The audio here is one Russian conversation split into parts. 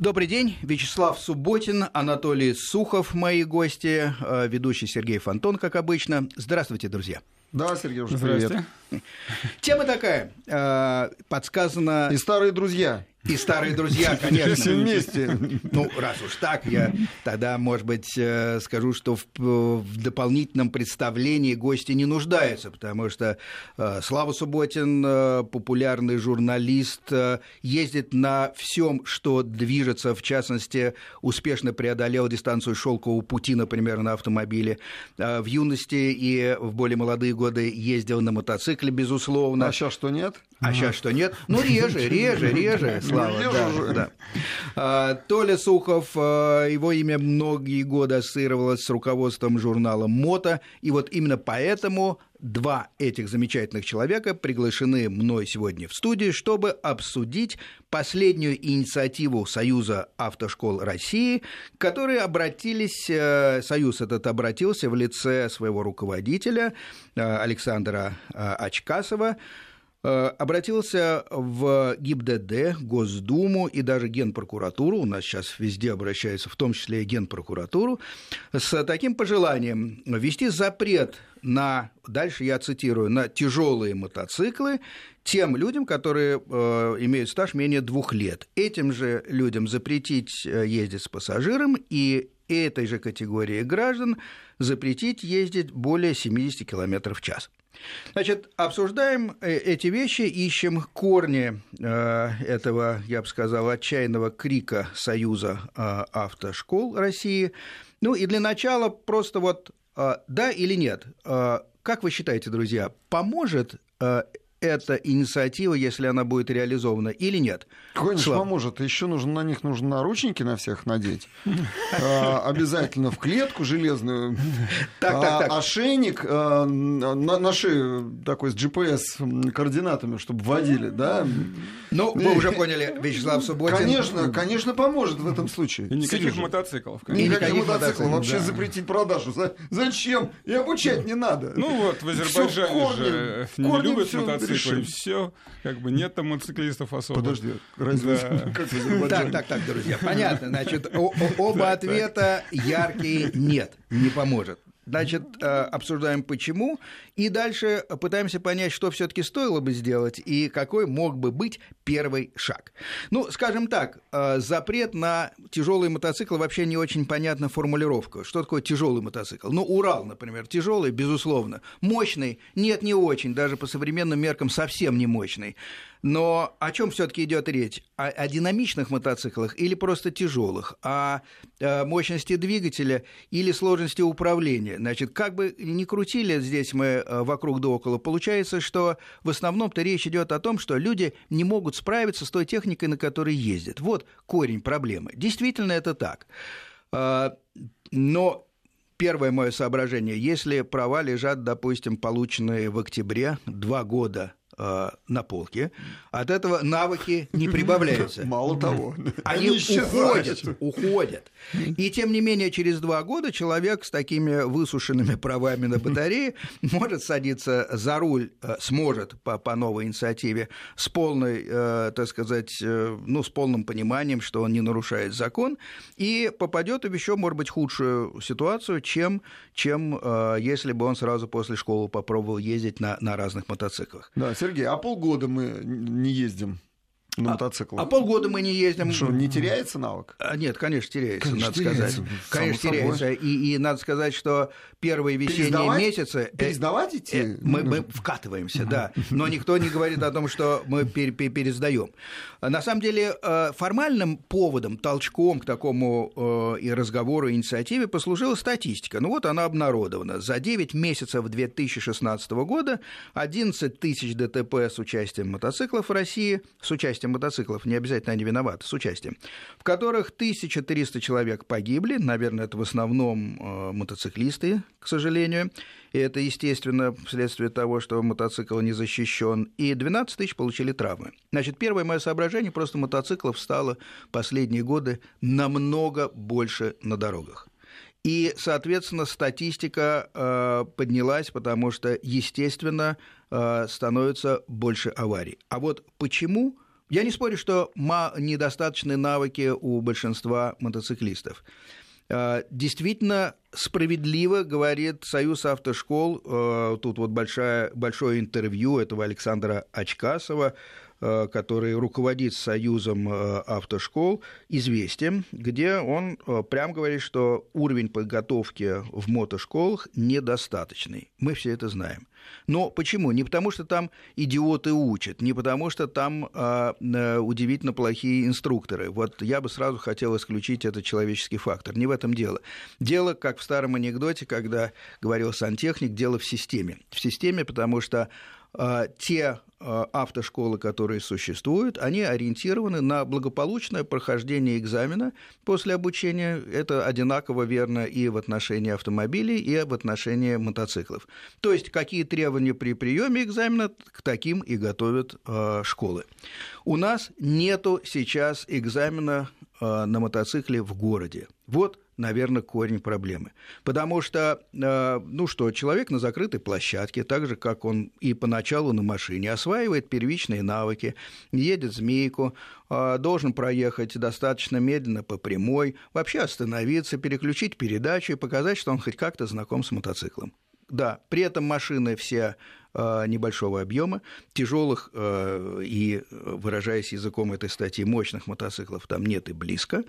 Добрый день, Вячеслав Субботин, Анатолий Сухов, мои гости, э, ведущий Сергей Фонтон, как обычно. Здравствуйте, друзья. Да, Сергей, уже привет. Тема такая, э, подсказана... И старые друзья. И старые друзья, конечно. Все вместе. Ну, раз уж так, я тогда, может быть, э, скажу, что в, в дополнительном представлении гости не нуждаются, потому что э, Слава Субботин, популярный журналист, ездит на всем, что движется, в частности, успешно преодолел дистанцию шелкового пути, например, на автомобиле. В юности и в более молодые годы ездил на мотоцикле, безусловно. А сейчас что нет? А сейчас что нет? Ну, реже, реже, реже, Слава. да, да. А, Толя Сухов, а, его имя многие годы ассоциировалось с руководством журнала «Мото», и вот именно поэтому два этих замечательных человека приглашены мной сегодня в студию, чтобы обсудить последнюю инициативу Союза автошкол России, которые обратились, э, Союз этот обратился в лице своего руководителя э, Александра э, Очкасова, обратился в ГИБДД, Госдуму и даже Генпрокуратуру, у нас сейчас везде обращаются, в том числе и Генпрокуратуру, с таким пожеланием ввести запрет на, дальше я цитирую, на тяжелые мотоциклы тем людям, которые э, имеют стаж менее двух лет. Этим же людям запретить э, ездить с пассажиром и этой же категории граждан запретить ездить более 70 км в час. Значит, обсуждаем э, эти вещи, ищем корни э, этого, я бы сказал, отчаянного крика Союза э, автошкол России. Ну и для начала просто вот да или нет. Как вы считаете, друзья, поможет эта инициатива, если она будет реализована, или нет? Конечно, Слава. поможет. Еще нужно на них нужно наручники на всех надеть. А, Обязательно в клетку железную. Так, так, А, так. Ошейник а, на шею такой с GPS-координатами, чтобы вводили, да? Ну, вы уже поняли, Вячеслав Субботин. Конечно, конечно, поможет в этом случае. И никаких мотоциклов. Никаких мотоциклов. Вообще запретить продажу. За- Зачем? И обучать не надо. Ну вот, в Азербайджане же не любят всё мотоциклы, и все. Как бы нет там мотоциклистов особо. Подожди, разве Да. как в Так, так, так, друзья, понятно. Значит, оба ответа яркие нет, не поможет. Значит, э, обсуждаем почему, и дальше пытаемся понять, что все-таки стоило бы сделать и какой мог бы быть первый шаг. Ну, скажем так, э, запрет на тяжелые мотоциклы вообще не очень понятна формулировка. Что такое тяжелый мотоцикл? Ну, Урал, например, тяжелый, безусловно. Мощный? Нет, не очень, даже по современным меркам совсем не мощный. Но о чем все-таки идет речь? О, о динамичных мотоциклах или просто тяжелых? О, э, мощности двигателя или сложности управления? Значит, как бы ни крутили здесь мы э, вокруг да около, получается, что в основном-то речь идет о том, что люди не могут справиться с той техникой, на которой ездят. Вот корень проблемы. Действительно, это так. Э, Но первое мое соображение, если права лежат, допустим, полученные в октябре, два года э, на полке, от этого навыки не прибавляются. Мало того, Они уходят, уходят. И тем не менее, через два года человек с такими высушенными правами на батарее может садиться за руль, э, сможет по, по новой инициативе с полной, э, так сказать, э, ну, с полным пониманием, что он не нарушает закон, и попадет в еще, может быть, худшую ситуацию, чем, чем э, если бы он сразу после школы попробовал ездить на, на разных мотоциклах. Да, Сергей, а полгода мы не ездим на мотоциклах? А полгода мы не ездим. Что, не теряется навык? А, Нет, конечно, теряется, Конечно, надо теряется, сказать. Конечно, собой. теряется. И, и надо сказать, что первые весенние Пересдавать? месяцы... э, Пересдавать идти? э, Мы, мы вкатываемся, да. Но никто не говорит о том, что мы пере- пере- пересдаем. На самом деле, э, формальным поводом, толчком к такому э, и разговору, и инициативе послужила статистика. Ну вот она обнародована. За 9 месяцев 2016 года 11 тысяч ДТП с участием мотоциклов в России, с участием мотоциклов, не обязательно они виноваты, с участием, в которых 1300 человек погибли, наверное, это в основном э, мотоциклисты, к сожалению, и это, естественно, вследствие того, что мотоцикл не защищен, и 12 тысяч получили травмы. Значит, первое мое соображение, просто мотоциклов стало последние годы намного больше на дорогах. И, соответственно, статистика э, поднялась, потому что, естественно, э, становится больше аварий. А вот почему Я не спорю, что недостаточные навыки у большинства мотоциклистов. Э, действительно, справедливо говорит Союз автошкол. Э, тут вот большое, большое интервью этого Александра Очкасова, который руководит Союзом э, автошкол, известен, где он э, прям говорит, что уровень подготовки в мотошколах недостаточный. Мы все это знаем. Но почему? Не потому, что там идиоты учат, не потому, что там э, удивительно плохие инструкторы. Вот я бы сразу хотел исключить этот человеческий фактор. Не в этом дело. Дело, как в старом анекдоте, когда говорил сантехник, дело в системе. В системе, потому что те а, автошколы, которые существуют, они ориентированы на благополучное прохождение экзамена после обучения. Это одинаково верно и в отношении автомобилей, и в отношении мотоциклов. То есть, какие требования при приеме экзамена, к таким и готовят а, школы. У нас нету сейчас экзамена на мотоцикле в городе. Вот наверное, корень проблемы. Потому что, э, ну что, человек на закрытой площадке, так же, как он и поначалу на машине, осваивает первичные навыки, едет змейку, э, должен проехать достаточно медленно по прямой, вообще остановиться, переключить передачу и показать, что он хоть как-то знаком с мотоциклом. Да, при этом машины все э, небольшого объема, тяжелых и, выражаясь языком этой статьи, мощных мотоциклов там нет и близко.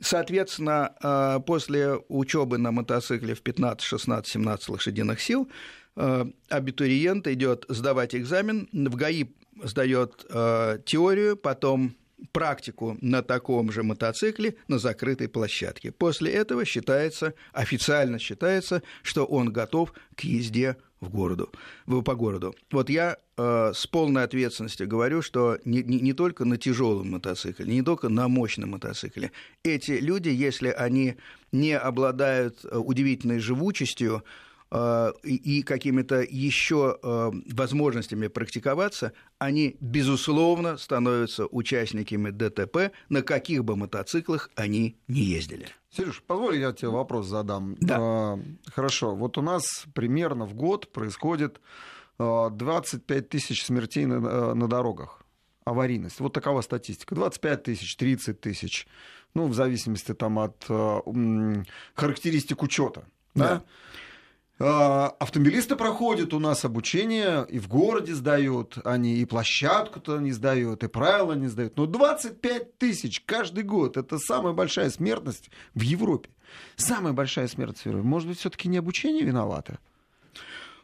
Соответственно, э, после учебы на мотоцикле в 15, 16, 17 лошадиных сил э, абитуриент идет сдавать экзамен, в ГАИ сдает э, теорию, потом практику на таком же мотоцикле на закрытой площадке. После этого считается, официально считается, что он готов к езде в городу, по городу. Вот я э, с полной ответственностью говорю, что не, не, не только на тяжелом мотоцикле, не только на мощном мотоцикле. Эти люди, если они не обладают э, удивительной живучестью, и какими-то еще э, возможностями практиковаться, они, безусловно, становятся участниками ДТП, на каких бы мотоциклах они не ездили. Сереж, позволь, я тебе вопрос задам. Да. А, хорошо, вот у нас примерно в год происходит 25 а, тысяч смертей на, на дорогах. Аварийность. Вот такова статистика. 25 тысяч, 30 тысяч. Ну, в зависимости там от а, характеристик учета. Да. да? А, автомобилисты проходят у нас обучение, и в городе сдают, они и площадку-то не сдают, и правила не сдают. Но 25 тысяч каждый год – это самая большая смертность в Европе. Самая большая смертность в Европе. Может быть, все-таки не обучение виновато?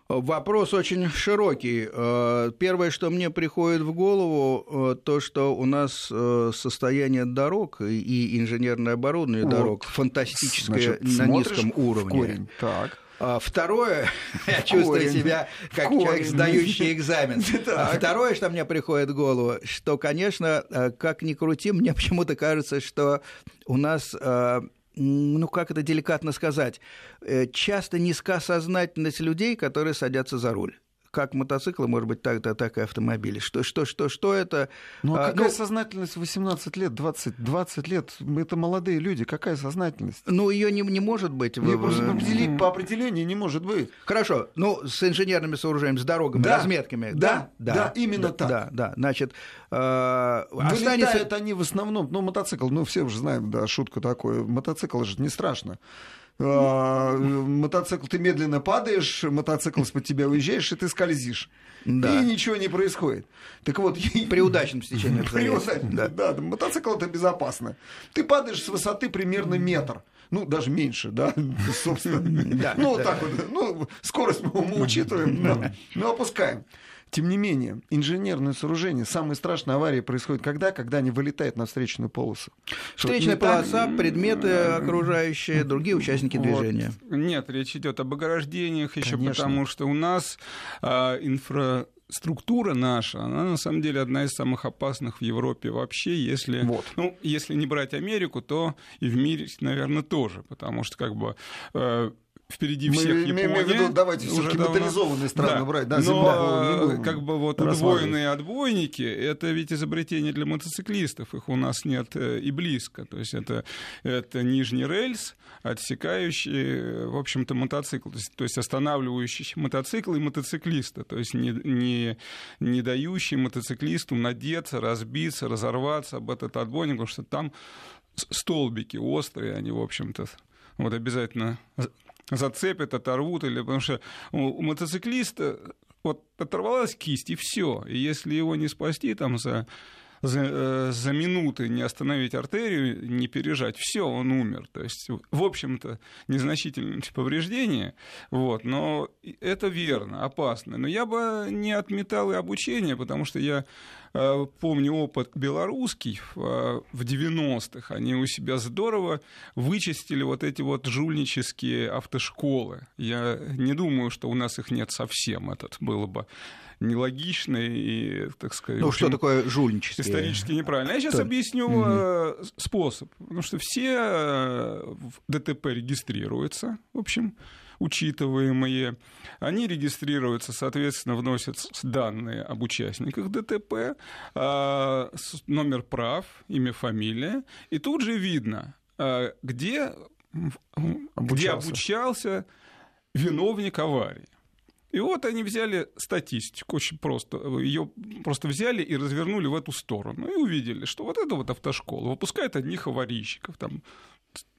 Вопрос очень широкий. Э, первое, что мне приходит в голову, э, то, что у нас э, состояние дорог и инженерное оборудование вот. дорог фантастическое Значит, на низком уровне. В корень. Так. А, второе, я чувствую себя как Корень. человек, сдающий экзамен. А второе, что мне приходит в голову, что, конечно, э, как ни крути, мне почему-то кажется, что у нас э, ну, как это деликатно сказать, э, часто низка сознательность людей, которые садятся за руль как мотоциклы, может быть, так, так, так и автомобили. Что, что, что, что это? Ну, а, а какая ну, сознательность 18 лет, 20, 20 лет? Это молодые люди. Какая сознательность? Ну, ее не, не может быть. Не, просто определить, по определению не может быть. Хорошо. Ну, с инженерными сооружениями, с дорогами, да, разметками. Да, да, да, именно да, так. Да, да. Значит, э, Вылетают останется... они в основном, ну, мотоцикл, ну, все уже знаем, да, шутка такое. Мотоцикл же не страшно. А, мотоцикл, ты медленно падаешь, мотоцикл из-под тебя уезжаешь, и ты скользишь. Да. И ничего не происходит. Так вот, при удачном стечении обстоятельств. Да. да, мотоцикл это безопасно. Ты падаешь с высоты примерно метр. Ну, даже меньше, да, собственно. Да, ну, вот так вот. Ну, скорость мы, мы учитываем, да. ну, опускаем. Тем не менее, инженерное сооружение, самые страшные аварии происходят когда? Когда они вылетают на встречную полосу. Встречная полоса, так... предметы окружающие, другие участники движения. Вот. Нет, речь идет об ограждениях еще потому, что у нас а, инфра структура наша, она на самом деле одна из самых опасных в Европе вообще, если, вот. ну, если не брать Америку, то и в мире, наверное, тоже, потому что как бы э, впереди мы, всех Япония. Виду, давайте все-таки моторизованные страны да. брать. Да, Но не как бы вот удвоенные отбойники, это ведь изобретение для мотоциклистов. Их у нас нет э, и близко. То есть это, это нижний рельс, отсекающий, в общем-то, мотоцикл. То есть, то есть останавливающий мотоцикл и мотоциклиста. То есть не, не, не дающий мотоциклисту надеться, разбиться, разорваться об этот отбойник, потому что там столбики острые, они, в общем-то, вот обязательно зацепят, оторвут, или потому что у мотоциклиста вот оторвалась кисть, и все. И если его не спасти там за за, э, за минуты не остановить артерию, не пережать, все, он умер. То есть, в общем-то, незначительные повреждения, вот, но это верно, опасно. Но я бы не отметал и обучение, потому что я э, помню опыт белорусский в 90-х. Они у себя здорово вычистили вот эти вот жульнические автошколы. Я не думаю, что у нас их нет совсем. Этот было бы нелогично и, так сказать... Ну, что такое жульничество? Исторически неправильно. Я сейчас объясню угу. способ. Потому что все э, в ДТП регистрируются, в общем, учитываемые. Они регистрируются, соответственно, вносят данные об участниках ДТП, а, номер прав, имя, фамилия. И тут же видно, а, где, обучался. где обучался виновник аварии. И вот они взяли статистику, очень просто, ее просто взяли и развернули в эту сторону, и увидели, что вот эта вот автошкола выпускает одних аварийщиков, там,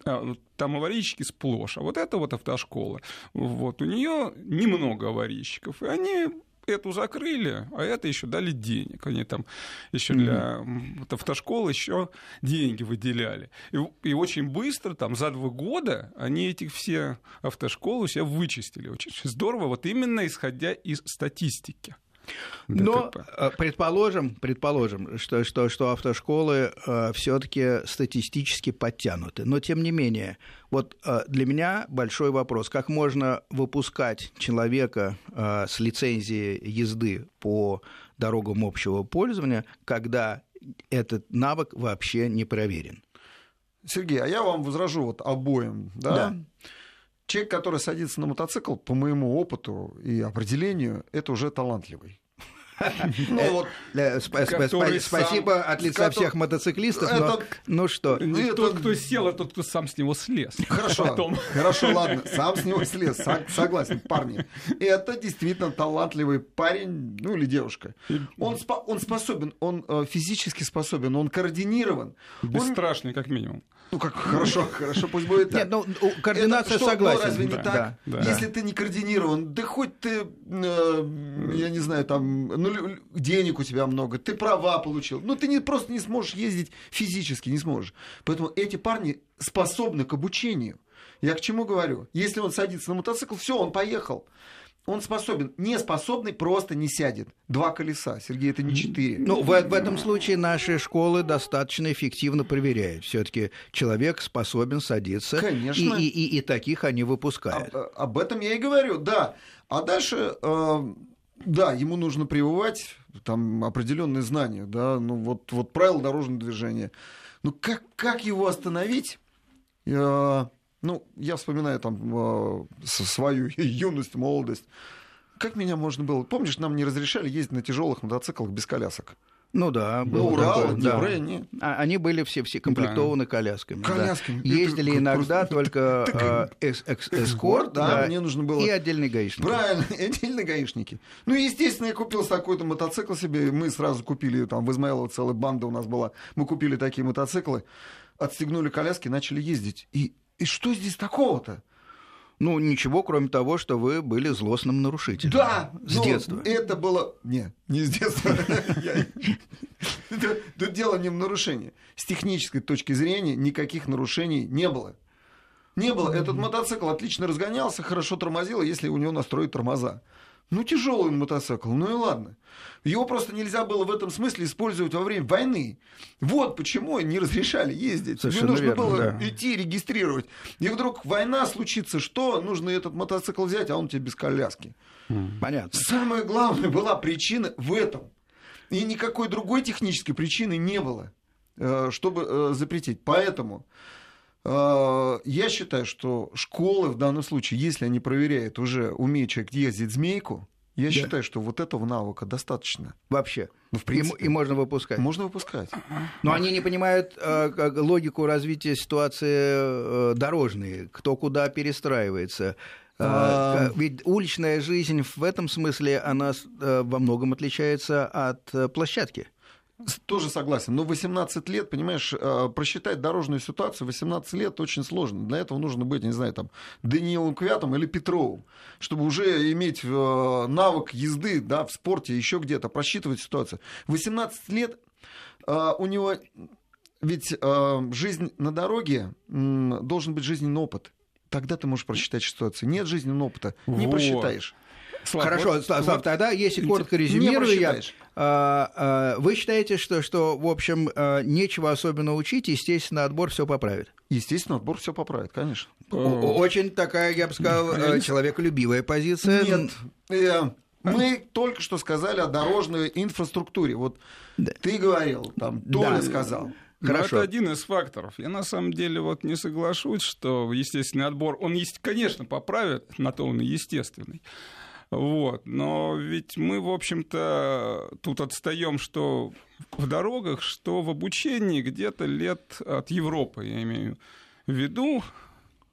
а, там аварийщики сплошь, а вот эта вот автошкола, вот у нее немного аварийщиков, и они эту закрыли, а это еще дали денег. Они там еще для вот, автошколы еще деньги выделяли. И, и очень быстро, там, за два года, они этих все автошколы себя вычистили. Очень здорово, вот именно исходя из статистики. Но э, предположим, предположим, что, что, что автошколы э, все-таки статистически подтянуты. Но тем не менее, вот э, для меня большой вопрос: как можно выпускать человека э, с лицензией езды по дорогам общего пользования, когда этот навык вообще не проверен? Сергей, а я вам возражу вот обоим, да? да. Человек, который садится на мотоцикл, по моему опыту и определению, это уже талантливый. Ну, вот, э, спасибо от лица всех мотоциклистов, но ну что? Не тот, кто сел, а тот, кто сам с него слез. Хорошо, хорошо, ладно, сам с него слез, согласен, парни. Это действительно талантливый парень, ну или девушка. Он, он способен, он э, физически способен, он координирован. Бесстрашный, как минимум. Ну как хорошо, хорошо, пусть будет так. Нет, ну координация Это, согласен. Ну, разве не да, так? Да, да. Если ты не координирован, да хоть ты, э, я не знаю, там, ну денег у тебя много, ты права получил, ну ты не просто не сможешь ездить физически, не сможешь. Поэтому эти парни способны к обучению. Я к чему говорю? Если он садится на мотоцикл, все, он поехал он способен. Не способный просто не сядет. Два колеса, Сергей, это не четыре. Ну, в, в этом случае наши школы достаточно эффективно проверяют. Все-таки человек способен садиться. Конечно. И, и, и, и таких они выпускают. Об, об этом я и говорю, да. А дальше, э, да, ему нужно прививать там определенные знания, да, ну вот, вот правила дорожного движения. Ну как, как его остановить? Э, ну, я вспоминаю там э, свою юность, молодость. Как меня можно было... Помнишь, нам не разрешали ездить на тяжелых мотоциклах без колясок? Ну да, ну, был Урал, да. Еврей, а, Они были все, все комплектованы да. колясками. Колясками. Да. Ездили это, иногда просто... только э, эскорт, да, да, мне нужно было... и отдельные гаишники. Правильно, отдельные гаишники. Ну, естественно, я купил такой-то мотоцикл себе. Мы сразу купили, там, в Измаилово целая банда у нас была. Мы купили такие мотоциклы, отстегнули коляски, начали ездить. И и что здесь такого-то? Ну, ничего, кроме того, что вы были злостным нарушителем. Да! С детства. Это было... Не, не с детства. Тут дело не в нарушении. С технической точки зрения никаких нарушений не было. Не было. Этот мотоцикл отлично разгонялся, хорошо тормозил, если у него настроить тормоза. Ну, тяжелый мотоцикл, ну и ладно. Его просто нельзя было в этом смысле использовать во время войны. Вот почему не разрешали ездить. Совершенно нужно верно, было да. идти регистрировать. И вдруг война случится, что? Нужно этот мотоцикл взять, а он тебе без коляски. Понятно. Самая главная была причина в этом. И никакой другой технической причины не было, э, чтобы э, запретить. Поэтому я считаю, что школы в данном случае, если они проверяют уже, умеет человек ездить змейку, я да. считаю, что вот этого навыка достаточно. Вообще. Ну, в принципе. И, и можно выпускать. Можно выпускать. Но они не понимают э, логику развития ситуации э, дорожной, кто куда перестраивается. А... Ведь уличная жизнь в этом смысле, она э, во многом отличается от э, площадки. Тоже согласен. Но 18 лет, понимаешь, э, просчитать дорожную ситуацию 18 лет очень сложно. Для этого нужно быть, не знаю, там, Даниилом Квятом или Петровым, чтобы уже иметь э, навык езды да, в спорте, еще где-то, просчитывать ситуацию. 18 лет э, у него ведь жизнь на дороге должен быть жизненный опыт. Тогда ты можешь просчитать ситуацию. Нет жизненного опыта, не вот. просчитаешь. Слав, Хорошо, вот, Слав, вот, тогда, если коротко резюмирую, я, вы считаете, что, что, в общем, а, нечего особенно учить, естественно, отбор все поправит? Естественно, отбор все поправит, конечно. Очень такая, я бы сказал, э, человеколюбивая позиция. Нет, э, мы только что сказали о дорожной инфраструктуре. Вот да. ты говорил, там, Толя да. сказал. Хорошо. Но это один из факторов. Я на самом деле вот не соглашусь, что естественный отбор, он, есть, конечно, поправит, на то он и естественный. Вот. Но ведь мы, в общем-то, тут отстаем, что в дорогах, что в обучении где-то лет от Европы, я имею в виду,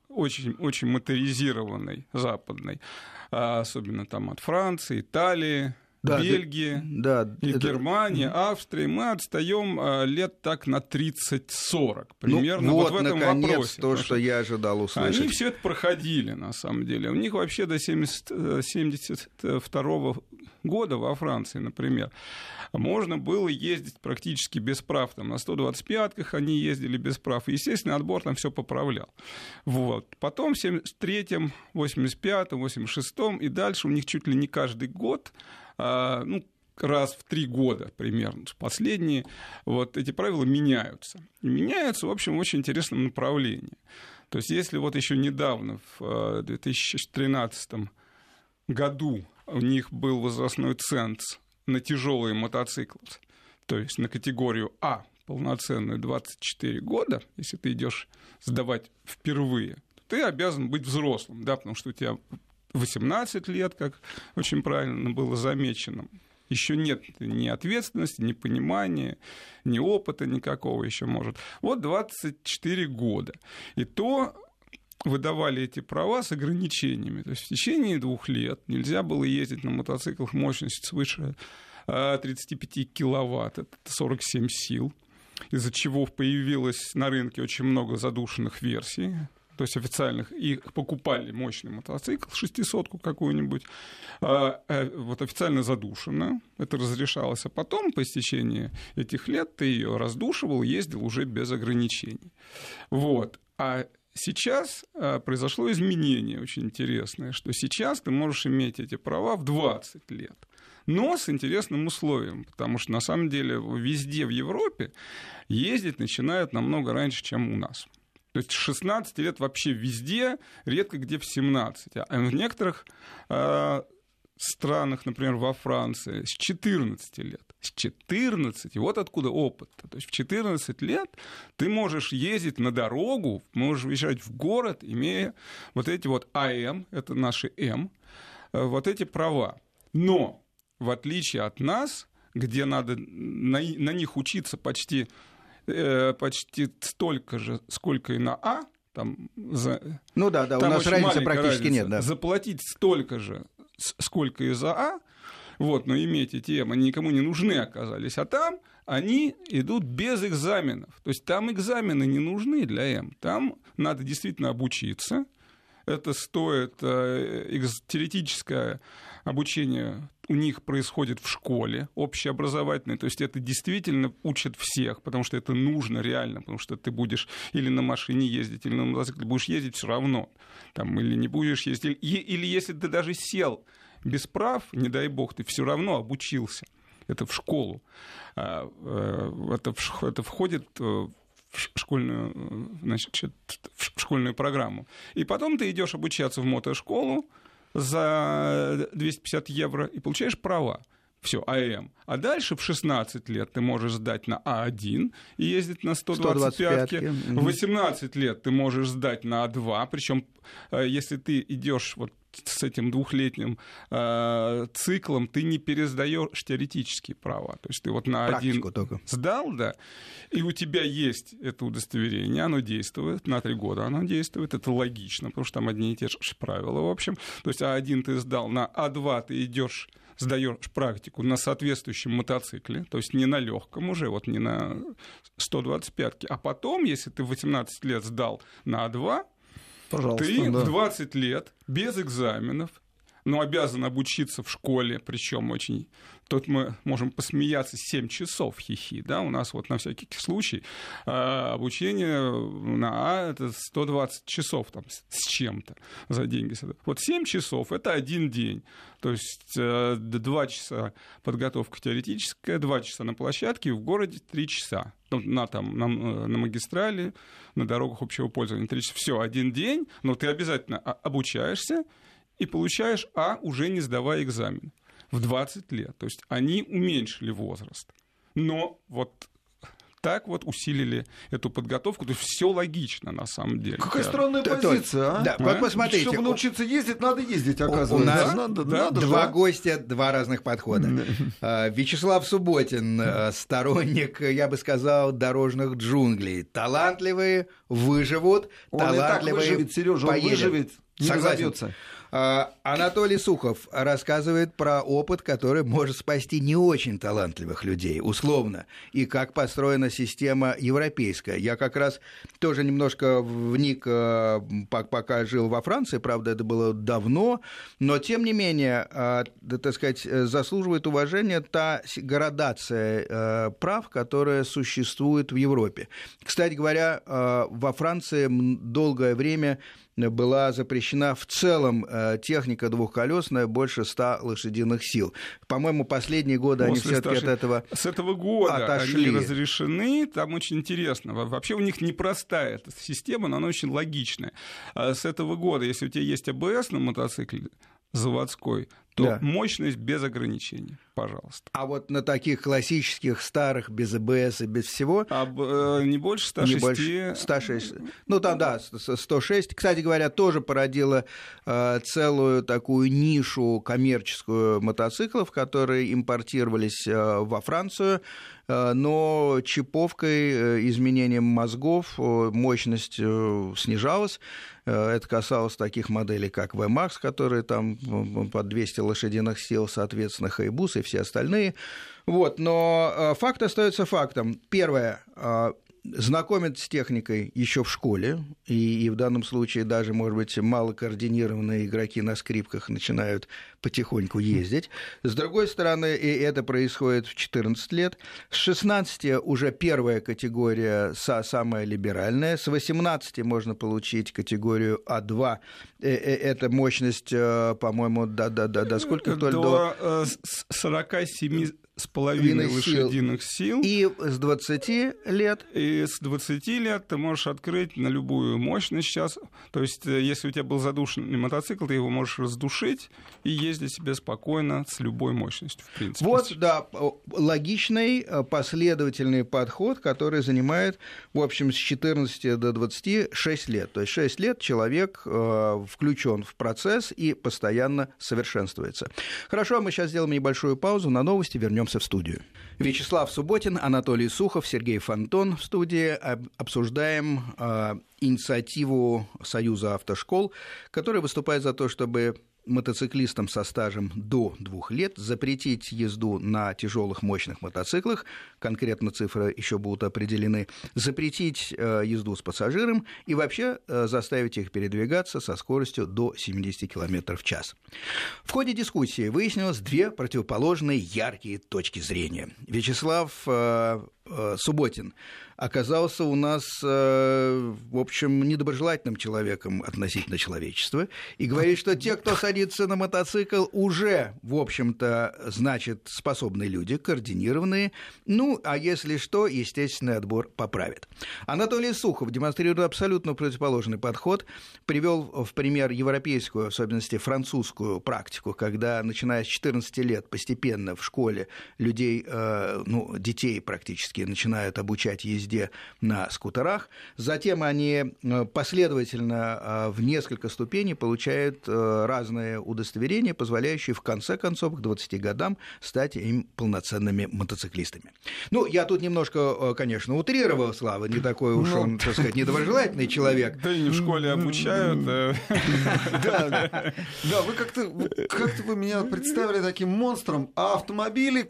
очень, очень моторизированной, западной, а особенно там от Франции, Италии, да, Бельгии, да, и это... Германии, Австрии, мы отстаем а, лет так на 30-40 примерно ну, вот, вот в этом наконец, вопросе. то, что я ожидал услышать. Они все это проходили, на самом деле. У них вообще до 70, 72 года во Франции, например, можно было ездить практически без прав. Там на 125-ках они ездили без прав. Естественно, отбор там все поправлял. Вот. Потом в 73-м, 85-м, 86-м и дальше у них чуть ли не каждый год ну, раз в три года примерно, последние, вот эти правила меняются. И меняются, в общем, в очень интересном направлении. То есть, если вот еще недавно, в 2013 э, году, у них был возрастной ценз на тяжелые мотоциклы, то есть на категорию А, полноценную 24 года, если ты идешь сдавать впервые, ты обязан быть взрослым, да, потому что у тебя 18 лет, как очень правильно было замечено. Еще нет ни ответственности, ни понимания, ни опыта никакого еще может. Вот 24 года. И то выдавали эти права с ограничениями. То есть в течение двух лет нельзя было ездить на мотоциклах мощностью свыше 35 э, киловатт, это 47 сил, из-за чего появилось на рынке очень много задушенных версий то есть официальных, и покупали мощный мотоцикл, шестисотку какую-нибудь, а, э, вот официально задушенную, это разрешалось, а потом по истечении этих лет ты ее раздушивал, ездил уже без ограничений. Вот. А Сейчас а, произошло изменение очень интересное, что сейчас ты можешь иметь эти права в 20 лет. Но с интересным условием, потому что на самом деле везде в Европе ездить начинают намного раньше, чем у нас. То есть 16 лет вообще везде, редко где в 17. А в некоторых э, странах, например, во Франции, с 14 лет. С 14, вот откуда опыт. То есть в 14 лет ты можешь ездить на дорогу, можешь въезжать в город, имея вот эти вот АМ, это наши М, э, вот эти права. Но, в отличие от нас, где надо на, на них учиться почти почти столько же, сколько и на А, там за... Ну да, да, там у нас разницы практически разница. нет, да. Заплатить столько же, сколько и за А, вот, но иметь эти М, они никому не нужны оказались, а там они идут без экзаменов. То есть там экзамены не нужны для М. Там надо действительно обучиться. Это стоит э, теоретическое обучение у них происходит в школе общеобразовательной, то есть это действительно учат всех, потому что это нужно реально, потому что ты будешь или на машине ездить, или на мотоцикле, будешь ездить все равно, там, или не будешь ездить, или, или если ты даже сел без прав, не дай бог, ты все равно обучился, это в школу, а, э, это, это входит э, в школьную, значит, в школьную программу. И потом ты идешь обучаться в мотошколу, за 250 евро и получаешь права. Все, АМ. А дальше в 16 лет ты можешь сдать на А1 и ездить на 125. 125 в 18 лет ты можешь сдать на А2, причем э, если ты идешь вот с этим двухлетним э, циклом ты не пересдаешь теоретические права. То есть ты вот на Практику один только. сдал, да, и у тебя есть это удостоверение, оно действует, на три года оно действует, это логично, потому что там одни и те же правила, в общем. То есть А1 ты сдал, на А2 ты идешь сдаешь практику на соответствующем мотоцикле, то есть не на легком уже, вот не на 125, а потом, если ты в 18 лет сдал на А2, Пожалуйста, ты да. в 20 лет без экзаменов, но обязан обучиться в школе, причем очень Тут мы можем посмеяться 7 часов хихи, да, у нас вот на всякий случай а, обучение на А это 120 часов там с чем-то за деньги. Вот 7 часов это один день, то есть 2 э, часа подготовка теоретическая, 2 часа на площадке, в городе 3 часа ну, на, там, на, на магистрали, на дорогах общего пользования. Все, один день, но ты обязательно обучаешься и получаешь А, уже не сдавая экзамен в 20 лет. То есть они уменьшили возраст. Но вот так вот усилили эту подготовку. То есть все логично на самом деле. Какая странная да, позиция, а? Да, а? посмотрите. Чтобы научиться ездить, надо ездить, оказывается. У нас надо, да, надо два же. гостя, два разных подхода. А, Вячеслав Субботин, э, сторонник, я бы сказал, дорожных джунглей. Талантливые выживут, он талантливые и так выживет, Сережа, он выживет, не Согласен. разобьется. А, Анатолий Сухов рассказывает про опыт, который может спасти не очень талантливых людей, условно, и как построена система европейская. Я как раз тоже немножко вник, э, пока жил во Франции, правда, это было давно, но тем не менее, э, так сказать, заслуживает уважения та градация прав, которая существует в Европе. Кстати говоря, во Франции долгое время была запрещена в целом э, техника двухколесная больше 100 лошадиных сил. По-моему, последние годы После они все-таки от этого С этого года отошли. они разрешены. Там очень интересно. Вообще у них непростая эта система, но она очень логичная. А с этого года, если у тебя есть АБС на мотоцикле заводской, то да. мощность без ограничений, пожалуйста. А вот на таких классических старых, без АБС и без всего... А, э, не больше 106? Не больше 106. Ну, там, да, 106. Кстати говоря, тоже породила э, целую такую нишу коммерческую мотоциклов, которые импортировались э, во Францию, э, но чиповкой, э, изменением мозгов э, мощность снижалась. Это касалось таких моделей, как VMAX, которые там по 200 лошадиных сил, соответственно, Хайбус и все остальные. Вот, но э, факт остается фактом. Первое, э, знакомят с техникой еще в школе, и, и в данном случае даже, может быть, малокоординированные игроки на скрипках начинают потихоньку ездить. С другой стороны, и это происходит в 14 лет. С 16 уже первая категория самая либеральная. С 18 можно получить категорию А2. Э, э, это мощность, по-моему, до, до, до, до сколько? До, до 47 с половиной лошадиных сил. И с 20 лет? И с 20 лет ты можешь открыть на любую мощность сейчас. То есть, э, если у тебя был задушенный мотоцикл, ты его можешь раздушить и ездить себе спокойно с любой мощностью, в принципе. Вот, да, логичный, э, последовательный подход, который занимает, в общем, с 14 до 26 лет. То есть 6 лет человек э, включен в процесс и постоянно совершенствуется. Хорошо, мы сейчас сделаем небольшую паузу, на новости вернемся вернемся в студию. Вячеслав Субботин, Анатолий Сухов, Сергей Фонтон в студии. Обсуждаем э, инициативу Союза автошкол, который выступает за то, чтобы мотоциклистам со стажем до двух лет запретить езду на тяжелых мощных мотоциклах, конкретно цифры еще будут определены, запретить э, езду с пассажиром и вообще э, заставить их передвигаться со скоростью до 70 км в час. В ходе дискуссии выяснилось две противоположные яркие точки зрения. Вячеслав э, Субботин оказался у нас, э, в общем, недоброжелательным человеком относительно человечества и говорит, что те, кто садится на мотоцикл, уже, в общем-то, значит, способные люди, координированные. Ну, а если что, естественный отбор поправит. Анатолий Сухов, демонстрируя абсолютно противоположный подход, привел в пример европейскую, в особенности французскую практику, когда, начиная с 14 лет, постепенно в школе людей, э, ну, детей практически начинают обучать езде на скутерах, затем они э, последовательно э, в несколько ступеней получают разные удостоверения, позволяющие в конце концов к 20 годам стать им полноценными мотоциклистами. Ну, я тут немножко, конечно, утрировал, Слава, не такой уж он, так сказать, недоброжелательный человек. Да и не в школе обучают. Да, вы как-то как вы меня представили таким монстром, а автомобили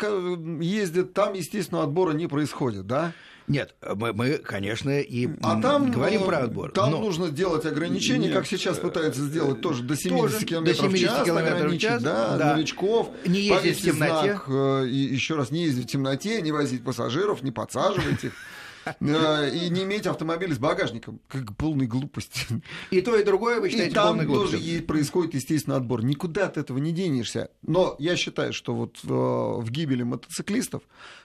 ездят, там, естественно, отбора не происходит, да? Нет, мы, мы, конечно, и а там, говорим про отбор. Там но... нужно делать ограничения, Нет, как сейчас пытаются сделать тоже до 70 тоже км до 70 в час км в час, да, да. новичков. Не ездить в темноте. Знак, э, и еще раз, не ездить в темноте, не возить пассажиров, не подсаживать их. Э, и не иметь автомобиль с багажником. Как полной глупости. И то, и другое вы считаете и там тоже происходит, естественно, отбор. Никуда от этого не денешься. Но я считаю, что вот в гибели мотоциклистов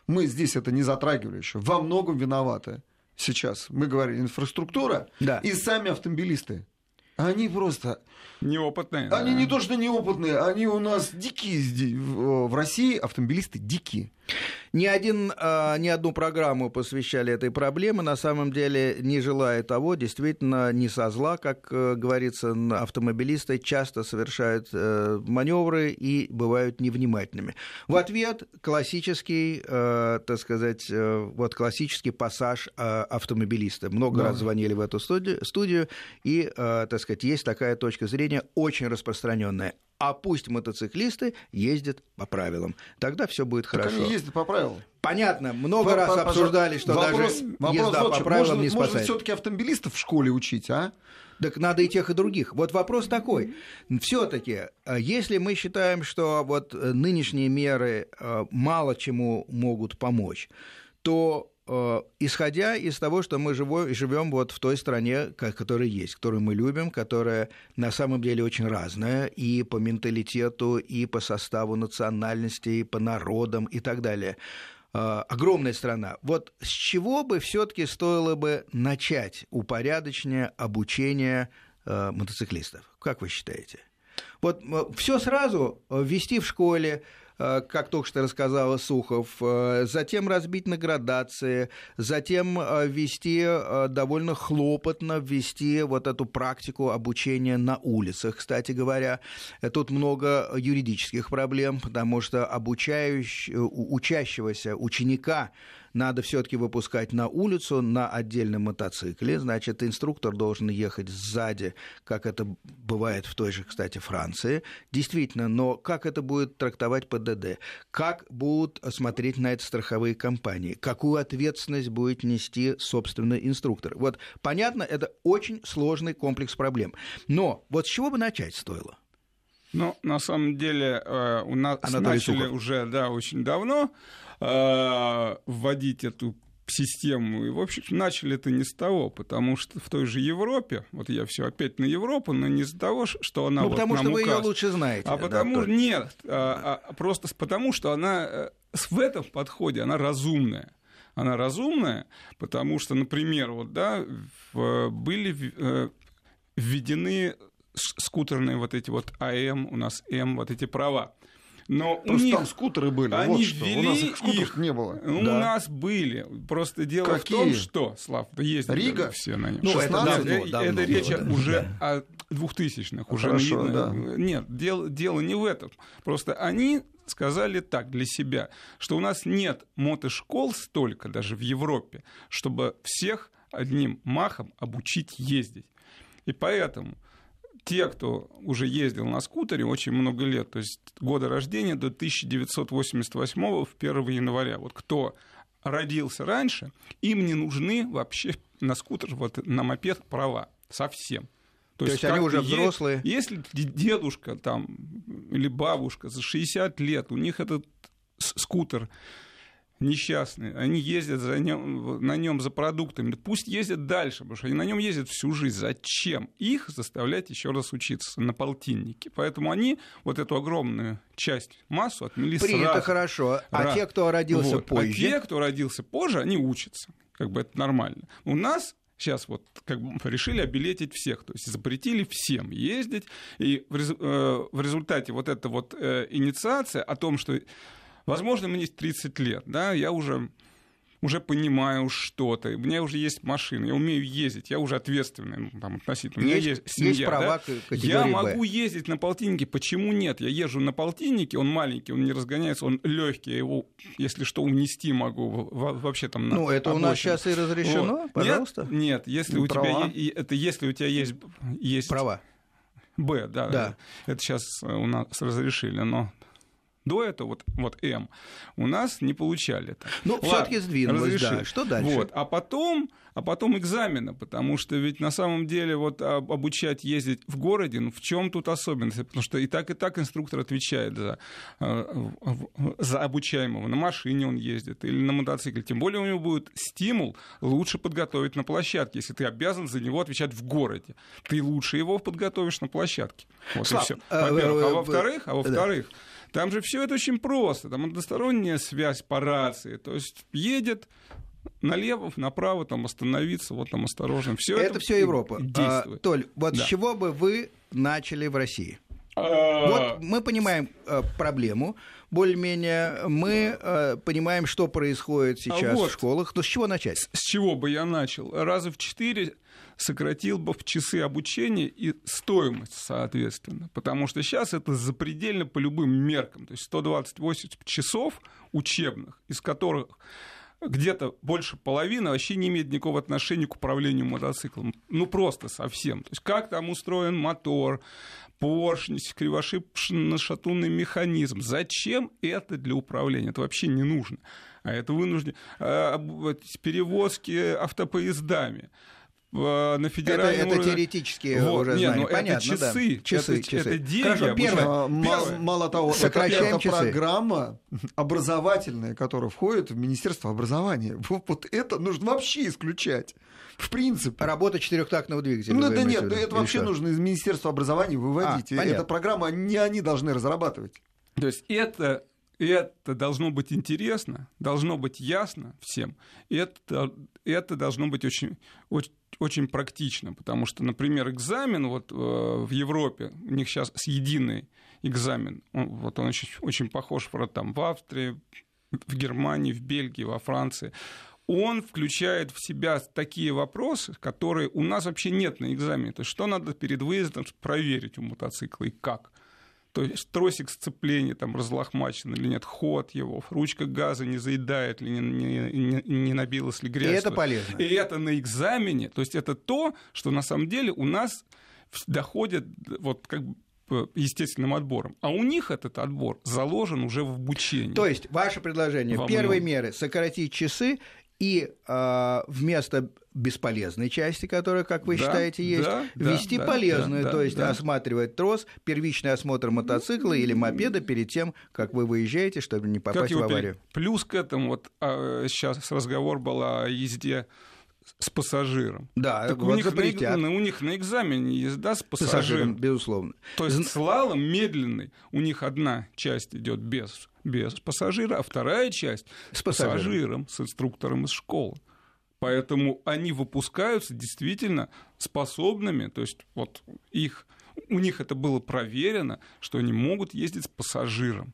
мы здесь это не затрагивали еще. Во многом виноваты сейчас. Мы говорили инфраструктура да. и сами автомобилисты. Они просто... Неопытные. Они да. не то, что неопытные, они у нас дикие. В России автомобилисты дикие. Ни, один, а, ни одну программу посвящали этой проблеме. На самом деле, не желая того, действительно, не со зла, как э, говорится, автомобилисты часто совершают э, маневры и бывают невнимательными. В ответ классический, э, так сказать, вот классический пассаж автомобилиста. Много да. раз звонили в эту студию, студию, и, так сказать, есть такая точка зрения очень распространенная а пусть мотоциклисты ездят по правилам. Тогда все будет так хорошо. Они ездят по правилам. Понятно, много по, раз по, обсуждали, что вопрос, даже вопрос езда по правилам можно, не спасает. Можно все-таки автомобилистов в школе учить, а? Так надо и тех, и других. Вот вопрос такой. Все-таки, э, если мы считаем, что вот э, нынешние меры э, мало чему могут помочь, то исходя из того, что мы живем вот в той стране, которая есть, которую мы любим, которая на самом деле очень разная и по менталитету, и по составу национальности, и по народам и так далее. Э, огромная страна. Вот с чего бы все-таки стоило бы начать упорядочение обучения э, мотоциклистов? Как вы считаете? Вот все сразу ввести в школе, Э, как только что рассказала Сухов, э, затем разбить на градации, затем э, ввести довольно хлопотно, ввести вот эту практику обучения на улицах, кстати говоря. Тут много юридических проблем, потому что обучающий, учащегося ученика надо все-таки выпускать на улицу на отдельном мотоцикле. Значит, инструктор должен ехать сзади, как это бывает в той же, кстати, Франции. Действительно, но как это будет трактовать ПДД? Как будут смотреть на это страховые компании? Какую ответственность будет нести, собственно, инструктор? Вот, понятно, это очень сложный комплекс проблем. Но вот с чего бы начать стоило? Ну, на самом деле, э, у нас Анатолий начали Сухов. уже, да, очень давно. Э, вводить эту систему. И, в общем, начали это не с того, потому что в той же Европе, вот я все опять на Европу, но не из-за того, что она ну, вот потому нам что указ, вы ее лучше знаете. А потому да, нет, а, а, просто потому что она э, в этом подходе она разумная. Она разумная, потому что, например, вот да, в, были э, введены скутерные вот эти вот АМ, у нас М, вот эти права. Но Просто у них там скутеры были. Они вот что. ввели у нас их скутеров их, не было. У да. нас были. Просто дело Какие? в том, что, Слав, есть Рига? все на нем. Ну, 16? это, давно, это, давно это речь да. уже да. о двухтысячных. Уже Хорошо, не, да. Нет, дело, дело не в этом. Просто они сказали так для себя, что у нас нет мотошкол столько, даже в Европе, чтобы всех одним махом обучить ездить. И поэтому те, кто уже ездил на скутере очень много лет, то есть года рождения до 1988 в 1 января, вот кто родился раньше, им не нужны вообще на скутер, вот на мопед права совсем. То, То есть, есть они уже взрослые. Если дедушка там или бабушка за 60 лет, у них этот скутер несчастные, они ездят за нем, на нем за продуктами, пусть ездят дальше, потому что они на нем ездят всю жизнь. Зачем их заставлять еще раз учиться на полтиннике? Поэтому они вот эту огромную часть, массу отмели Принято сразу. хорошо. А раз. те, кто родился вот. позже? А те, кто родился позже, они учатся. Как бы это нормально. У нас сейчас вот как бы решили обилетить всех, то есть запретили всем ездить, и в, э, результате вот эта вот э, инициация о том, что Возможно, мне 30 лет, да, я уже уже понимаю что-то, у меня уже есть машина, я умею ездить, я уже ответственный ну, там, относительно. У меня есть, семья. Есть права да? Я могу ездить на полтиннике, почему нет? Я езжу на полтиннике, он маленький, он не разгоняется, он легкий, я его, если что, унести могу вообще там на Ну, это обочину. у нас сейчас и разрешено, вот. пожалуйста. Нет, нет если ну, у права. тебя это если у тебя есть, есть... Права. Б, да, да. Это сейчас у нас разрешили, но до этого, вот, вот М, у нас не получали это. Ну, все-таки сдвинулось, разрешили. да. Что дальше? Вот. А потом, а потом экзамены, потому что ведь на самом деле вот обучать ездить в городе, ну в чем тут особенность? Потому что и так, и так инструктор отвечает за, э, за обучаемого. На машине он ездит или на мотоцикле. Тем более у него будет стимул лучше подготовить на площадке, если ты обязан за него отвечать в городе. Ты лучше его подготовишь на площадке. Вот Слав, и все. Э, Во-первых. А во-вторых, а во-вторых, да там же все это очень просто. Там односторонняя связь по рации. То есть едет налево, направо, там остановиться, вот там осторожно. Все это, это все Европа. А, Толь, вот да. с чего бы вы начали в России? А. Вот мы понимаем э, проблему, более-менее мы э, понимаем, что происходит сейчас а вот, в школах. Но с чего начать? С чего бы я начал? Раза в четыре сократил бы в часы обучения и стоимость, соответственно. Потому что сейчас это запредельно по любым меркам. То есть 128 часов учебных, из которых где-то больше половины вообще не имеет никакого отношения к управлению мотоциклом. Ну, просто совсем. То есть, как там устроен мотор, поршни, кривошипно-шатунный механизм. Зачем это для управления? Это вообще не нужно. А это вынуждено. А, перевозки автопоездами на федеральном это, это теоретические вот, уже нет, знания. Ну, Понятно, это часы, да. часы, это, часы. это деньги. Хорошо, первое, а, мало, мало того, Сокращаем это, это программа образовательная, которая входит в Министерство образования. Вот это нужно вообще исключать. В принципе. Работа четырехтактного двигателя. Ну, да нет, это вообще нужно из Министерства образования выводить. А, Эта программа не они должны разрабатывать. То есть это это должно быть интересно, должно быть ясно всем, и это, это должно быть очень, очень, очень практично, потому что, например, экзамен вот, э, в Европе, у них сейчас единый экзамен, он, вот он очень, очень похож вот, там, в Австрии, в Германии, в Бельгии, во Франции, он включает в себя такие вопросы, которые у нас вообще нет на экзамене. То есть что надо перед выездом проверить у мотоцикла и как – то есть тросик сцепления там разлохмачен или нет, ход его, ручка газа не заедает ли, не, не, не, набилась ли грязь. И это полезно. И это на экзамене. То есть это то, что на самом деле у нас доходит вот как бы естественным отбором. А у них этот отбор заложен уже в обучении. То есть ваше предложение, первые меры сократить часы и э, вместо бесполезной части, которая, как вы да, считаете, есть, да, ввести да, полезную, да, то есть да. осматривать трос, первичный осмотр мотоцикла или мопеда перед тем, как вы выезжаете, чтобы не попасть в аварию. Плюс к этому, вот а, сейчас разговор был о езде с пассажиром. Да, так вот у, них на, у них на экзамене езда с пассажиром. пассажиром безусловно. То есть слалом медленный, у них одна часть идет без, без пассажира, а вторая часть с пассажиром, пассажиром с инструктором из школы. Поэтому они выпускаются действительно способными, то есть вот их, у них это было проверено, что они могут ездить с пассажиром.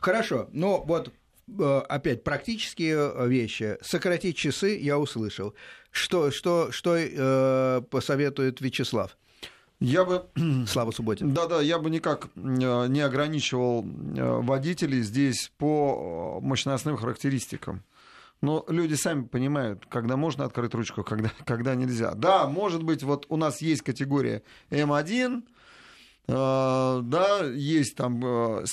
Хорошо, но вот э, опять практические э, вещи. Сократить часы я услышал. Что, что, что э, посоветует Вячеслав? Я бы... Слава Субботин. Да-да, я бы никак э, не ограничивал водителей здесь по мощностным характеристикам. Но люди сами понимают, когда можно открыть ручку, когда, когда нельзя. Да, может быть, вот у нас есть категория М1, э, да, есть там э,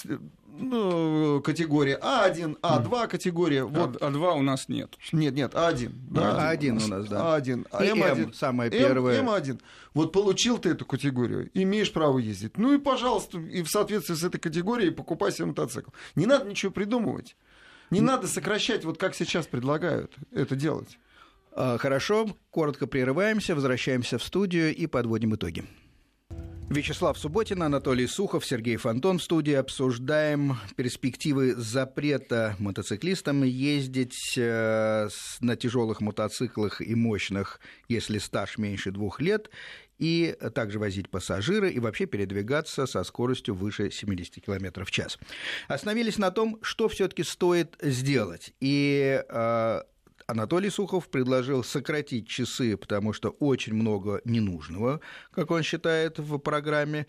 ну, категория А1, А2 категория. Вот. А, А2 у нас нет. Нет, нет, А1. Да, А1 у нас, да. А1. А М1. М, самая первая. М, М1. Вот получил ты эту категорию, имеешь право ездить. Ну и, пожалуйста, и в соответствии с этой категорией покупай себе мотоцикл. Не надо ничего придумывать. Не надо сокращать, вот как сейчас предлагают это делать. А, хорошо, коротко прерываемся, возвращаемся в студию и подводим итоги. Вячеслав Субботин, Анатолий Сухов, Сергей Фонтон в студии. Обсуждаем перспективы запрета мотоциклистам ездить э, на тяжелых мотоциклах и мощных, если стаж меньше двух лет, и также возить пассажиры и вообще передвигаться со скоростью выше 70 км в час. Остановились на том, что все-таки стоит сделать. И э, Анатолий Сухов предложил сократить часы, потому что очень много ненужного, как он считает, в программе.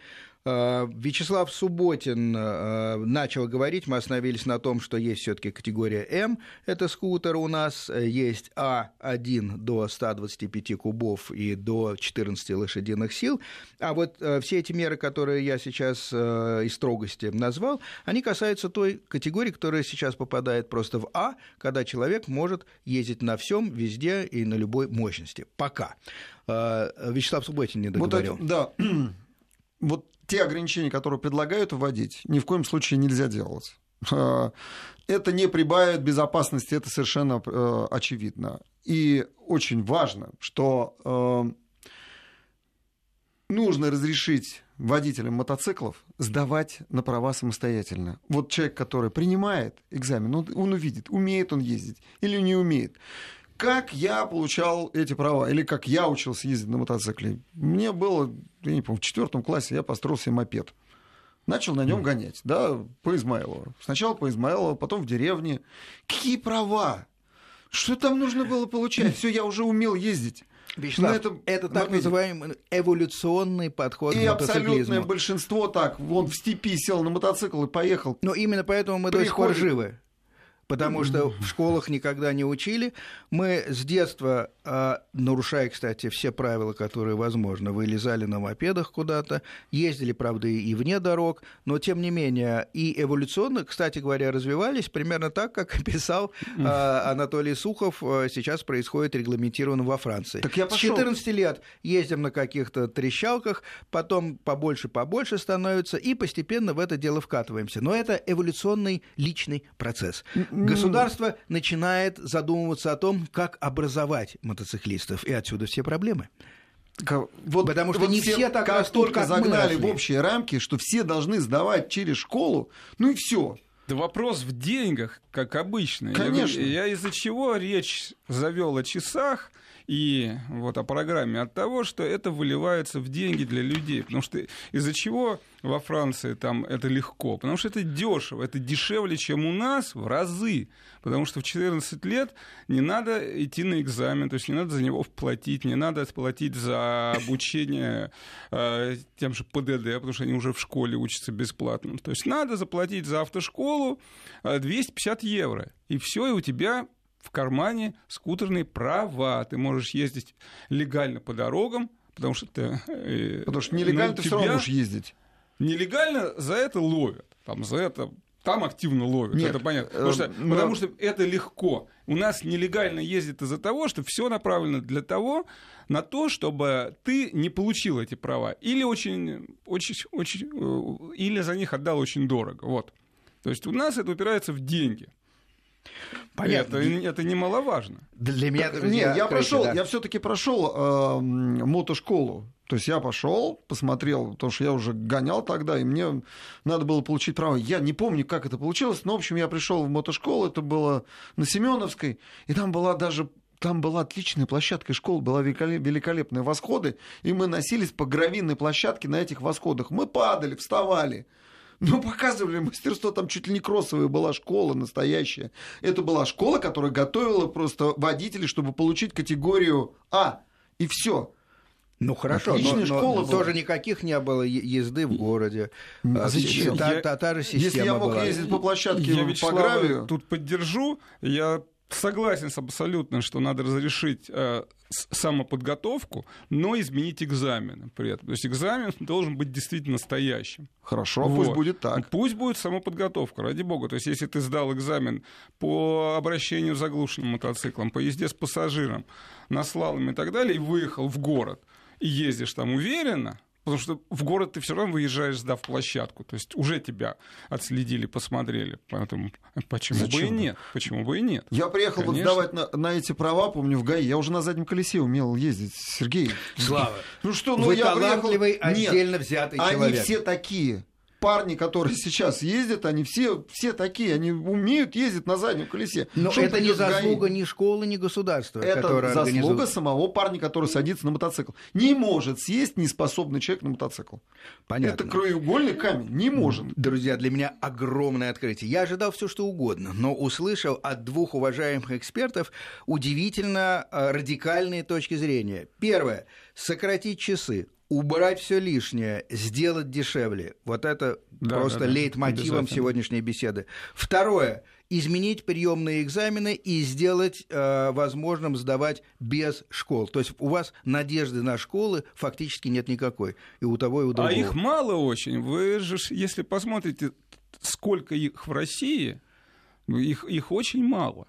Э, Вячеслав Субботин э, начал говорить, мы остановились на том, что есть все-таки категория М, это скутер у нас, есть А1 до 125 кубов и до 14 лошадиных сил, а вот э, все эти меры, которые я сейчас из строгости назвал, они касаются той категории, которая сейчас попадает просто в А, когда человек может ездить на всем, везде и на любой мощности. Пока. Вячеслав Субботин не договорил. Вот, да, вот те ограничения, которые предлагают вводить, ни в коем случае нельзя делать. А, это не прибавит безопасности, это совершенно э, очевидно. И очень важно, что э, нужно разрешить водителям мотоциклов сдавать на права самостоятельно. Вот человек, который принимает экзамен, он, он увидит, умеет он ездить или не умеет как я получал эти права, или как я учился ездить на мотоцикле. Мне было, я не помню, в четвертом классе я построил себе мопед. Начал на нем гонять, да, по Измайлову. Сначала по Измайлову, потом в деревне. Какие права? Что там нужно было получать? Все, я уже умел ездить. Вячеслав, это, это так называемый эволюционный подход и к абсолютное большинство так. Он в степи сел на мотоцикл и поехал. Но именно поэтому мы Приходит. до сих пор живы потому что в школах никогда не учили. Мы с детства, а, нарушая, кстати, все правила, которые возможно, вылезали на мопедах куда-то, ездили, правда, и вне дорог, но, тем не менее, и эволюционно, кстати говоря, развивались примерно так, как писал а, Анатолий Сухов, а, сейчас происходит регламентировано во Франции. Так я С 14 лет ездим на каких-то трещалках, потом побольше-побольше становится, и постепенно в это дело вкатываемся. Но это эволюционный личный процесс государство начинает задумываться о том, как образовать мотоциклистов, и отсюда все проблемы. Вот, Потому что вот не все, все так как растут, только как загнали в общие рамки, что все должны сдавать через школу, ну и все. Да вопрос в деньгах, как обычно. Конечно. Я, я из-за чего речь завел о часах, и вот о программе от того, что это выливается в деньги для людей. Потому что из-за чего во Франции там это легко? Потому что это дешево, это дешевле, чем у нас в разы. Потому что в 14 лет не надо идти на экзамен, то есть не надо за него платить, не надо платить за обучение э, тем же ПДД, потому что они уже в школе учатся бесплатно. То есть надо заплатить за автошколу 250 э, евро. И все, и у тебя в кармане скутерные права. Ты можешь ездить легально по дорогам, потому что ты... Э, потому что нелегально ты все равно можешь ездить. Нелегально за это ловят. Там за это там активно ловят, Нет, это понятно. Потому что, э, потому что это легко. У нас нелегально ездит из-за того, что все направлено для того, на то, чтобы ты не получил эти права. Или очень, очень, очень, э, или за них отдал очень дорого. Вот. То есть у нас это упирается в деньги. Понятно. Это, это немаловажно. Для меня, так, Нет, я прошел, да. я все-таки прошел э, мотошколу. То есть я пошел, посмотрел, потому что я уже гонял тогда, и мне надо было получить право. Я не помню, как это получилось, но, в общем, я пришел в мотошколу, это было на Семеновской, и там была даже там была отличная площадка, и школа была великолепная. Восходы, и мы носились по гравийной площадке на этих восходах. Мы падали, вставали. Ну, показывали мастерство, там чуть ли не кроссовая была школа настоящая. Это была школа, которая готовила просто водителей, чтобы получить категорию А. И все. Ну хорошо, Отличная но, школа но была. тоже никаких не было езды в городе. А зачем? Та, та, та же система Если я мог была. ездить по площадке я по гравию... тут поддержу, я согласен абсолютно, что надо разрешить э, самоподготовку, но изменить экзамен при этом. То есть экзамен должен быть действительно настоящим. Хорошо, вот. пусть будет так. Пусть будет самоподготовка, ради бога. То есть если ты сдал экзамен по обращению с заглушенным мотоциклом, по езде с пассажиром, на слалом и так далее, и выехал в город, и ездишь там уверенно, Потому что в город ты все равно выезжаешь, сдав площадку. То есть уже тебя отследили, посмотрели. Поэтому почему Зачем? бы и нет? Почему бы и нет? Я приехал вот сдавать на, на эти права, помню, в ГАИ. Я уже на заднем колесе умел ездить. Сергей. Слава. Ну что, ну Вы я приехал... отдельно нет, взятый они человек. Они все такие парни, которые сейчас ездят, они все, все такие, они умеют ездить на заднем колесе. Но Что это не заслуга ни школы, ни государства. Это заслуга самого парня, который садится на мотоцикл. Не может съесть неспособный человек на мотоцикл. Понятно. Это краеугольный камень. Не может. Друзья, для меня огромное открытие. Я ожидал все, что угодно, но услышал от двух уважаемых экспертов удивительно э, радикальные точки зрения. Первое. Сократить часы убрать все лишнее, сделать дешевле. Вот это да, просто да, да, лейтмотивом сегодняшней беседы. Второе изменить приемные экзамены и сделать э, возможным сдавать без школ. То есть у вас надежды на школы фактически нет никакой. И у того, и у другого. А их мало очень. Вы же, если посмотрите, сколько их в России, их, их очень мало.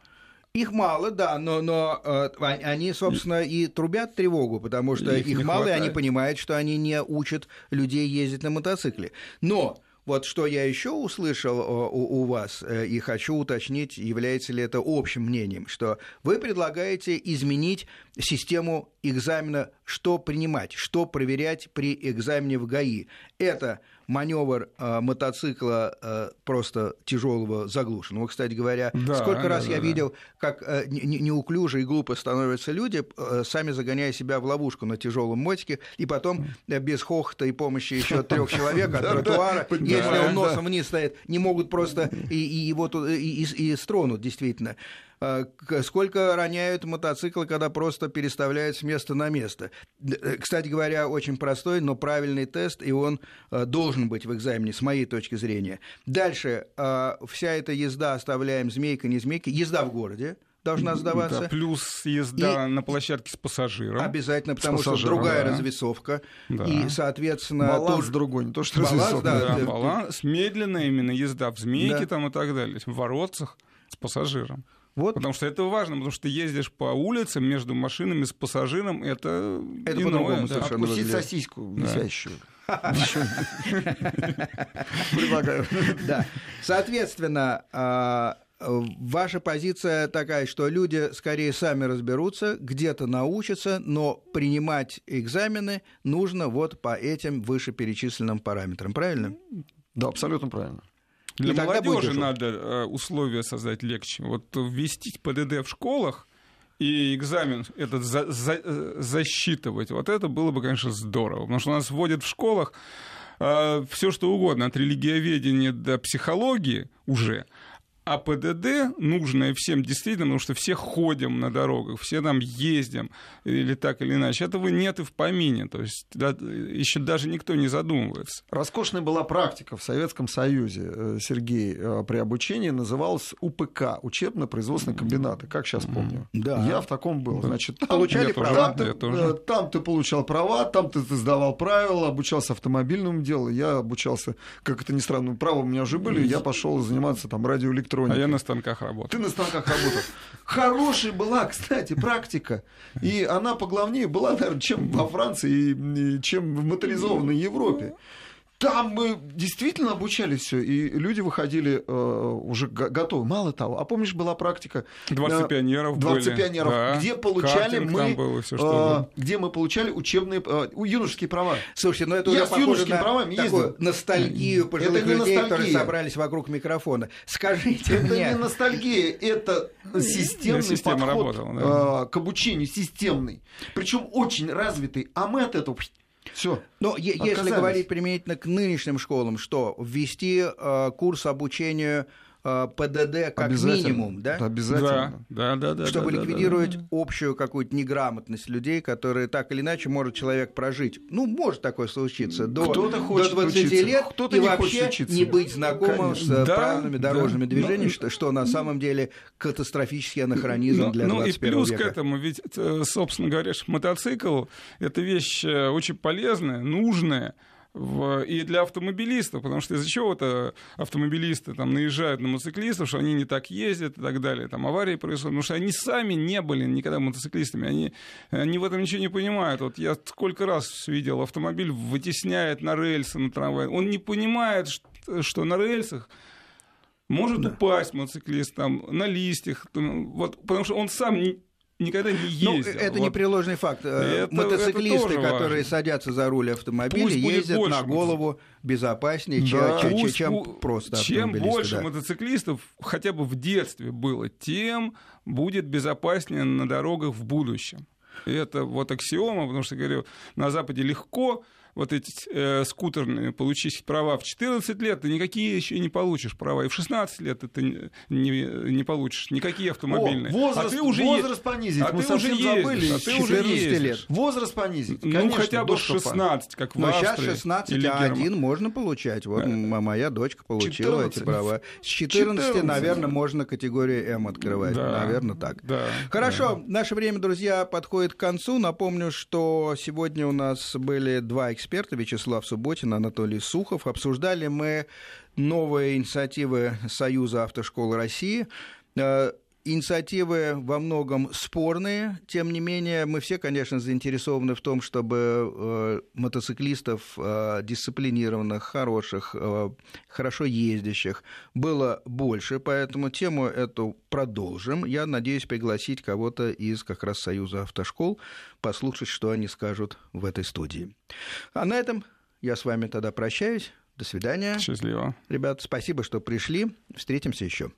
Их мало, да, но, но э, они, собственно, и трубят тревогу, потому что их, их мало, хватает. и они понимают, что они не учат людей ездить на мотоцикле. Но вот что я еще услышал э, у, у вас э, и хочу уточнить, является ли это общим мнением, что вы предлагаете изменить систему экзамена, что принимать, что проверять при экзамене в ГАИ. Это маневр э, мотоцикла э, просто тяжелого заглушенного. Кстати говоря, да, сколько раз да, я да. видел, как э, неуклюже и глупо становятся люди, э, сами загоняя себя в ловушку на тяжелом мотике, и потом э, без хохота и помощи еще трех человек от тротуара, если он носом вниз стоит, не могут просто и его и стронут, действительно. А, сколько роняют мотоциклы, когда просто переставляют с места на место. Э, кстати говоря, очень простой, но правильный тест, и он э, должен быть в экзамене, с моей точки зрения. Дальше, а, вся эта езда, оставляем змейка, не змейка, езда в городе, должна сдаваться. Да, плюс езда и на площадке с пассажиром. Обязательно, потому что другая да. развесовка. Да. И, соответственно... Баланс тоже... другой, не то, что баланс, развесовка. Да, да, баланс, медленная именно езда в змейке да. там и так далее, в воротцах с пассажиром. Вот. Потому что это важно, потому что ты ездишь по улицам между машинами с пассажиром, это, это по-другому да. совершенно Отпустить выглядит. сосиску висящую. Предлагаю. Да. Соответственно, а, Ваша позиция такая, что люди скорее сами разберутся, где-то научатся, но принимать экзамены нужно вот по этим вышеперечисленным параметрам, правильно? Да, абсолютно правильно. Для и молодежи надо э, условия создать легче. Вот ввести ПДД в школах и экзамен этот за, за, э, засчитывать, вот это было бы, конечно, здорово. Потому что у нас вводят в школах э, все что угодно, от религиоведения до психологии уже. А ПДД нужное всем действительно, потому что все ходим на дорогах, все там ездим, или так или иначе. Этого нет и в помине. То есть да, еще даже никто не задумывается. Роскошная была практика в Советском Союзе, э, Сергей, э, при обучении называлась УПК, учебно-производственные комбинаты, как сейчас помню. Да. Я в таком был. Значит, там, Получали права? Там, ты, э, там ты получал права, там ты, ты сдавал правила, обучался автомобильному делу, я обучался, как это ни странно, права у меня уже были, я пошел заниматься там радиоэлектроникой электроники. А я на станках работал. Ты на станках работал. Хорошая была, кстати, практика. И она поглавнее была, наверное, чем во Франции, чем в моторизованной Европе. Там мы действительно обучали все, и люди выходили э, уже готовы. Мало того, а помнишь, была практика... Дворцы э, пионеров Дворцы были. пионеров, да. где получали мы... было, все, что э, где мы получали учебные, э, юношеские права. Слушайте, ну это Я уже с юношескими на правами такую ездил. ностальгию пожилых это людей, ностальгия. которые собрались вокруг микрофона. Скажите это мне... Не ностальгия, это системный подход работала, да. э, к обучению, системный. Причем очень развитый. А мы от этого все. Но если говорить применительно к нынешним школам, что ввести э, курс обучения ПДД как минимум, да? Обязательно. Да, да, да. Чтобы да, ликвидировать да, да. общую какую-то неграмотность людей, которые так или иначе может человек прожить. Ну, может такое случиться. До, кто-то хочет до 20 учиться, лет кто-то и не вообще хочет не быть знакомым Конечно. с да, правильными дорожными да, движениями, но, что, что на самом деле катастрофический анахронизм но, для ну, 21 Ну и плюс века. к этому, ведь, э, собственно говоря, мотоцикл — это вещь э, очень полезная, нужная, в, и для автомобилистов, потому что из-за чего-то автомобилисты там наезжают на мотоциклистов, что они не так ездят и так далее, там аварии происходят, потому что они сами не были никогда мотоциклистами, они, они в этом ничего не понимают. Вот я сколько раз видел, автомобиль вытесняет на рельсы, на трамвай, он не понимает, что, на рельсах может да. упасть мотоциклист там на листьях, вот, потому что он сам не, никогда не ну, ездил. Ну, это вот. непреложный факт. Э, это, Мотоциклисты, это которые важно. садятся за руль автомобиля, пусть ездят на голову безопаснее, да. чем, пусть, чем просто Чем больше да. мотоциклистов хотя бы в детстве было, тем будет безопаснее на дорогах в будущем. И это вот аксиома, потому что, говорю, на Западе легко вот эти э, скутерные, получить права в 14 лет, ты никакие еще не получишь права. И в 16 лет ты не, не, получишь никакие автомобильные. О, возраст, а ты уже возраст е... понизить. А Мы ты уже забыли. А ты уже лет. Возраст понизить. Ну, Конечно, хотя бы 16, как в Но Австрии. сейчас 16, а один можно получать. Вот да. моя дочка получила 14. эти права. С 14, 14, наверное, можно категорию М открывать. Да. Наверное, так. Да. Хорошо. Да. Наше время, друзья, подходит к концу. Напомню, что сегодня у нас были два эксперта, Вячеслав Субботин, Анатолий Сухов. Обсуждали мы новые инициативы Союза автошкол России. Инициативы во многом спорные, тем не менее, мы все, конечно, заинтересованы в том, чтобы э, мотоциклистов э, дисциплинированных, хороших, э, хорошо ездящих было больше, поэтому тему эту продолжим. Я надеюсь пригласить кого-то из как раз Союза автошкол, послушать, что они скажут в этой студии. А на этом я с вами тогда прощаюсь. До свидания. Счастливо. Ребят, спасибо, что пришли. Встретимся еще.